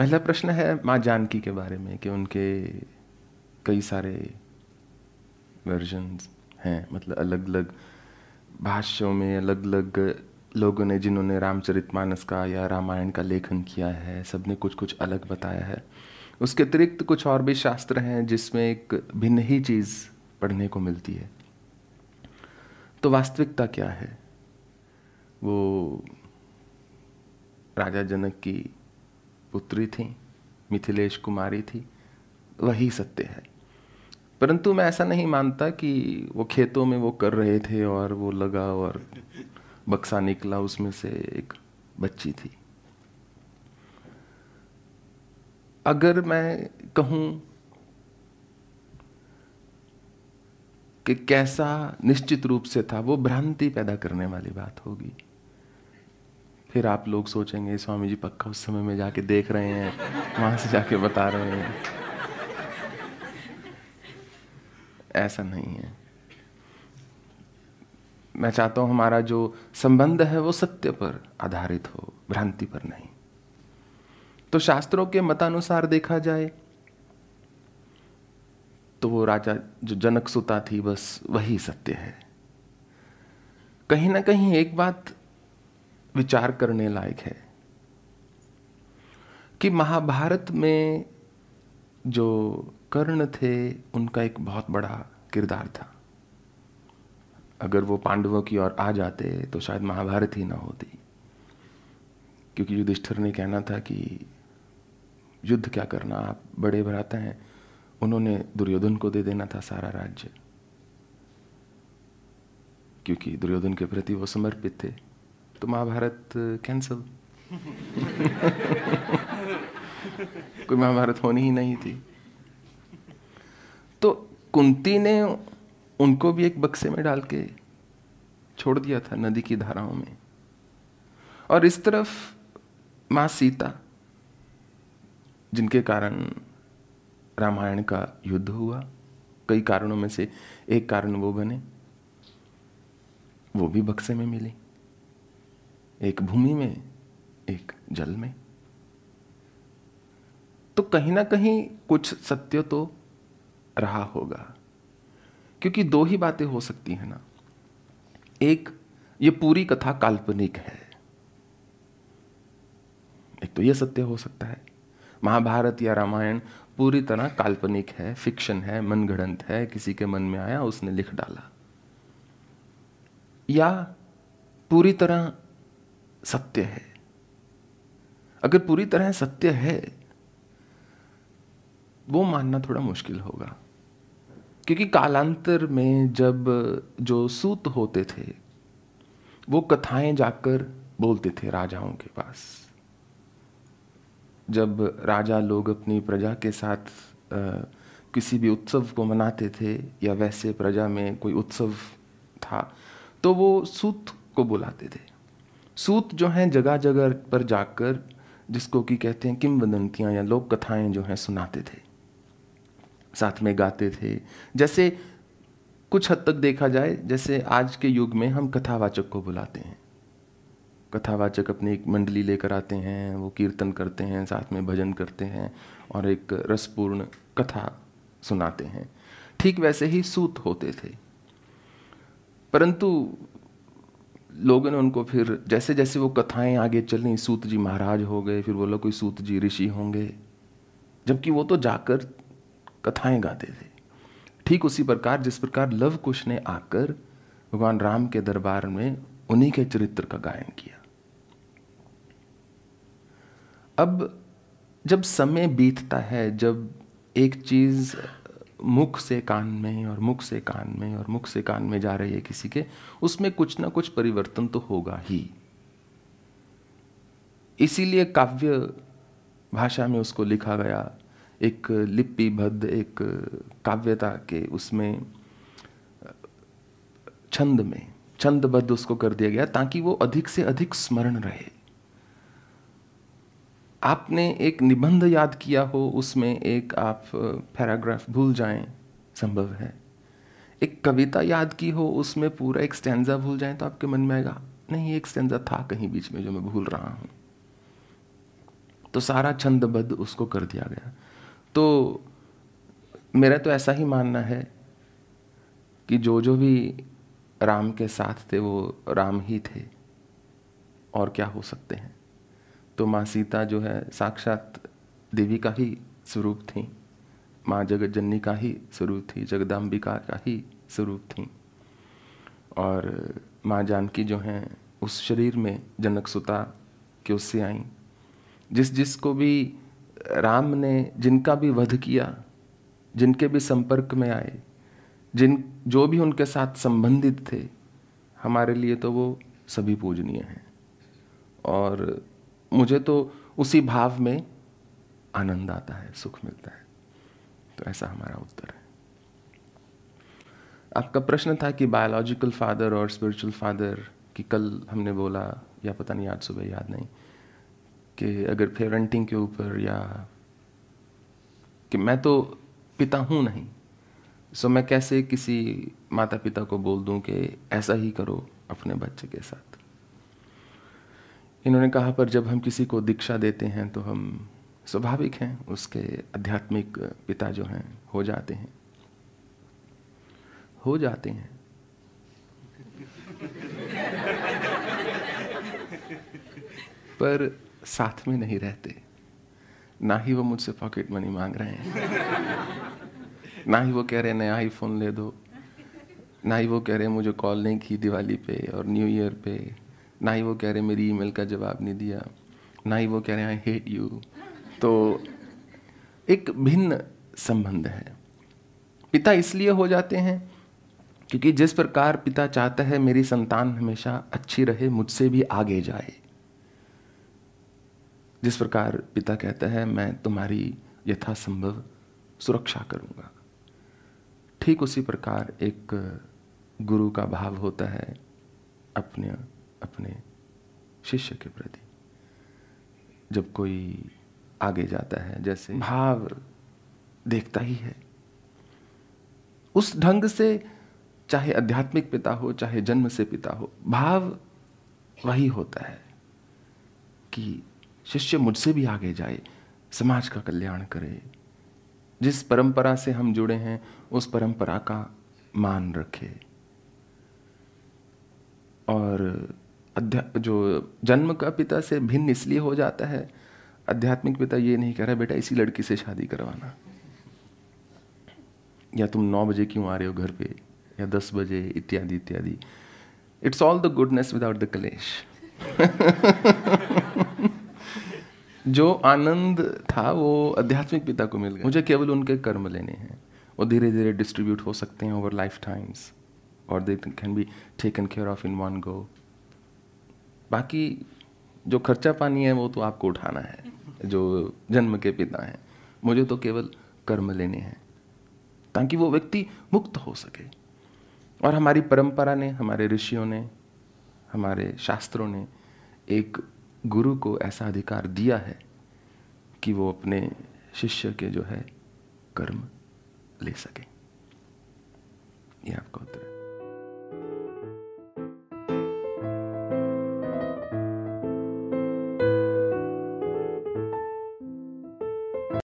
पहला प्रश्न है माँ जानकी के बारे में, कि उनके कई सारे वर्जन्स हैं मतलब अलग अलग भाष्यों में अलग अलग लोगों ने, जिन्होंने रामचरितमानस का या रामायण का लेखन किया है सबने कुछ कुछ अलग बताया है। उसके अतिरिक्त कुछ और भी शास्त्र हैं, जिसमें एक भिन्न ही चीज़ पढ़ने को मिलती है। तो वास्तविकता क्या है? वो राजा जनक की पुत्री थी, मिथिलेश कुमारी थी, वही सत्य है। परंतु मैं ऐसा नहीं मानता कि वो खेतों में वो कर रहे थे और वो लगा और बक्सा निकला, उसमें से एक बच्ची थी। अगर मैं कहूँ कि कैसा निश्चित रूप से था, वो भ्रांति पैदा करने वाली बात होगी। फिर आप लोग सोचेंगे, स्वामी जी पक्का उस समय में जाके देख रहे हैं, वहाँ से जाके बता रहे हैं। ऐसा नहीं है। मैं चाहता हूँ हमारा जो संबंध है, वो सत्य पर आधारित हो, भ्रांति पर नहीं। तो शास्त्रों के मतानुसार देखा जाए तो वो राजा जो जनक सुता थी, बस वही सत्य है। कहीं ना कहीं एक बात विचार करने लायक है कि महाभारत में जो कर्ण थे, उनका एक बहुत बड़ा किरदार था। अगर वो पांडवों की ओर आ जाते तो शायद महाभारत ही ना होती। क्योंकि युधिष्ठिर ने कहना था कि युद्ध क्या करना, आप बड़े भराते हैं। उन्होंने दुर्योधन को दे देना था सारा राज्य। क्योंकि दुर्योधन के प्रति वो समर्पित थे। तो महाभारत कैंसल कोई महाभारत होनी ही नहीं थी। तो कुंती ने उनको भी एक बक्से में डाल के छोड़ दिया था नदी की धाराओं में। और इस तरफ़ माँ सीता, जिनके कारण रामायण का युद्ध हुआ, कई कारणों में से एक कारण वो बने, वो भी बक्से में मिली। एक भूमि में, एक जल में। तो कहीं ना कहीं कुछ सत्य तो रहा होगा, क्योंकि दो ही बातें हो सकती हैं ना। एक, ये पूरी कथा काल्पनिक है। एक तो ये सत्य हो सकता है। महाभारत या रामायण पूरी तरह काल्पनिक है, फिक्शन है, मनगढ़ंत है, किसी के मन में आया, उसने लिख डाला। या पूरी तरह सत्य है। अगर पूरी तरह सत्य है वो मानना थोड़ा मुश्किल होगा। क्योंकि कालांतर में जब जो सूत होते थे वो कथाएँ जाकर बोलते थे राजाओं के पास। जब राजा लोग अपनी प्रजा के साथ आ, किसी भी उत्सव को मनाते थे या वैसे प्रजा में कोई उत्सव था तो वो सूत को बुलाते थे। सूत जो हैं जगह जगह पर जाकर, जिसको कि कहते हैं किम किमवदंतियाँ या लोक कथाएँ जो हैं सुनाते थे, साथ में गाते थे। जैसे कुछ हद तक देखा जाए, जैसे आज के युग में हम कथावाचक को बुलाते हैं। कथावाचक अपनी एक मंडली लेकर आते हैं, वो कीर्तन करते हैं, साथ में भजन करते हैं और एक रसपूर्ण कथा सुनाते हैं। ठीक वैसे ही सूत होते थे। परंतु लोगों ने उनको फिर जैसे जैसे वो कथाएँ आगे चली, सूत जी महाराज हो गए, फिर बोला, कोई सूत जी ऋषि होंगे? जबकि वो तो जाकर कथाएँ गाते थे। ठीक उसी प्रकार, जिस प्रकार लव कुश ने आकर भगवान राम के दरबार में उन्हीं के चरित्र का गायन किया। अब जब समय बीतता है, जब एक चीज़ मुख से कान में और मुख से कान में और मुख से कान में जा रही है किसी के, उसमें कुछ ना कुछ परिवर्तन तो होगा ही। इसीलिए काव्य भाषा में उसको लिखा गया, एक लिपिबद्ध, एक काव्यता के उसमें, छंद में, छंदबद्ध उसको कर दिया गया ताकि वो अधिक से अधिक स्मरण रहे। आपने एक निबंध याद किया हो, उसमें एक आप पैराग्राफ भूल जाएँ, संभव है। एक कविता याद की हो, उसमें पूरा एक स्टैंडा भूल जाएँ तो आपके मन में आएगा, नहीं, एक स्टैंडा था कहीं बीच में जो मैं भूल रहा हूँ। तो सारा छंदबद्ध उसको कर दिया गया। तो मेरा तो ऐसा ही मानना है कि जो जो भी राम के साथ थे, वो राम ही थे, और क्या हो सकते हैं? तो माँ सीता जो है साक्षात देवी का ही स्वरूप थी। माँ जगत जननी का ही स्वरूप थी। जगदाम्बिका का ही स्वरूप थी। और माँ जानकी जो हैं, उस शरीर में जनक सुता के उससे आई। जिस जिसको भी राम ने जिनका भी वध किया, जिनके भी संपर्क में आए, जिन, जो भी उनके साथ संबंधित थे, हमारे लिए तो वो सभी पूजनीय हैं। और मुझे तो उसी भाव में आनंद आता है, सुख मिलता है। तो ऐसा हमारा उत्तर है। आपका प्रश्न था कि बायोलॉजिकल फादर और स्पिरिचुअल फादर कि कल हमने बोला, या पता नहीं आज सुबह याद नहीं, कि अगर पेरेंटिंग के ऊपर या कि मैं तो पिता हूँ नहीं सो मैं कैसे किसी माता पिता को बोल दूँ कि ऐसा ही करो अपने बच्चे के साथ? इन्होंने कहा, पर जब हम किसी को दीक्षा देते हैं तो हम स्वाभाविक हैं, उसके आध्यात्मिक पिता जो हैं, हो जाते हैं। हो जाते हैं। पर साथ में नहीं रहते। ना ही वो मुझसे पॉकेट मनी मांग रहे हैं। ना ही वो कह रहे नया आईफोन ले दो। ना ही वो कह रहे मुझे कॉल नहीं की दिवाली पे और न्यू ईयर पे। ना ही वो कह रहे, मेरी ईमेल का जवाब नहीं दिया। ना ही वो कह रहे आई हेट यू तो एक भिन्न संबंध है। पिता इसलिए हो जाते हैं क्योंकि जिस प्रकार पिता चाहता है, मेरी संतान हमेशा अच्छी रहे, मुझसे भी आगे जाए। जिस प्रकार पिता कहता है, मैं तुम्हारी यथासंभव सुरक्षा करूँगा। ठीक उसी प्रकार एक गुरु का भाव होता है अपने अपने शिष्य के प्रति। जब कोई आगे जाता है, जैसे भाव देखता ही है, उस ढंग से चाहे आध्यात्मिक पिता हो, चाहे जन्म से पिता हो, भाव वही होता है कि शिष्य मुझसे भी आगे जाए, समाज का कल्याण करे। जिस परंपरा से हम जुड़े हैं, उस परंपरा का मान रखे। और जो जन्म का पिता से भिन्न इसलिए हो जाता है, आध्यात्मिक पिता ये नहीं कह रहा, बेटा, इसी लड़की से शादी करवाना। या तुम नौ बजे क्यों आ रहे हो घर पे? या दस बजे? इत्यादि इत्यादि। It's all the goodness without the कलेश। जो आनंद था, वो आध्यात्मिक पिता को मिल गया। मुझे केवल उनके कर्म लेने हैं। वो धीरे धीरे डिस्ट्रीब्यूट हो सकते हैं ओवर लाइफ टाइम्स और they can be taken care of in one go बाकी जो खर्चा पानी है वो तो आपको उठाना है, जो जन्म के पिता हैं। मुझे तो केवल कर्म लेने हैं, ताकि वो व्यक्ति मुक्त हो सके। और हमारी परंपरा ने, हमारे ऋषियों ने, हमारे शास्त्रों ने एक गुरु को ऐसा अधिकार दिया है कि वो अपने शिष्य के जो है कर्म ले सके। ये आपका उत्तर है।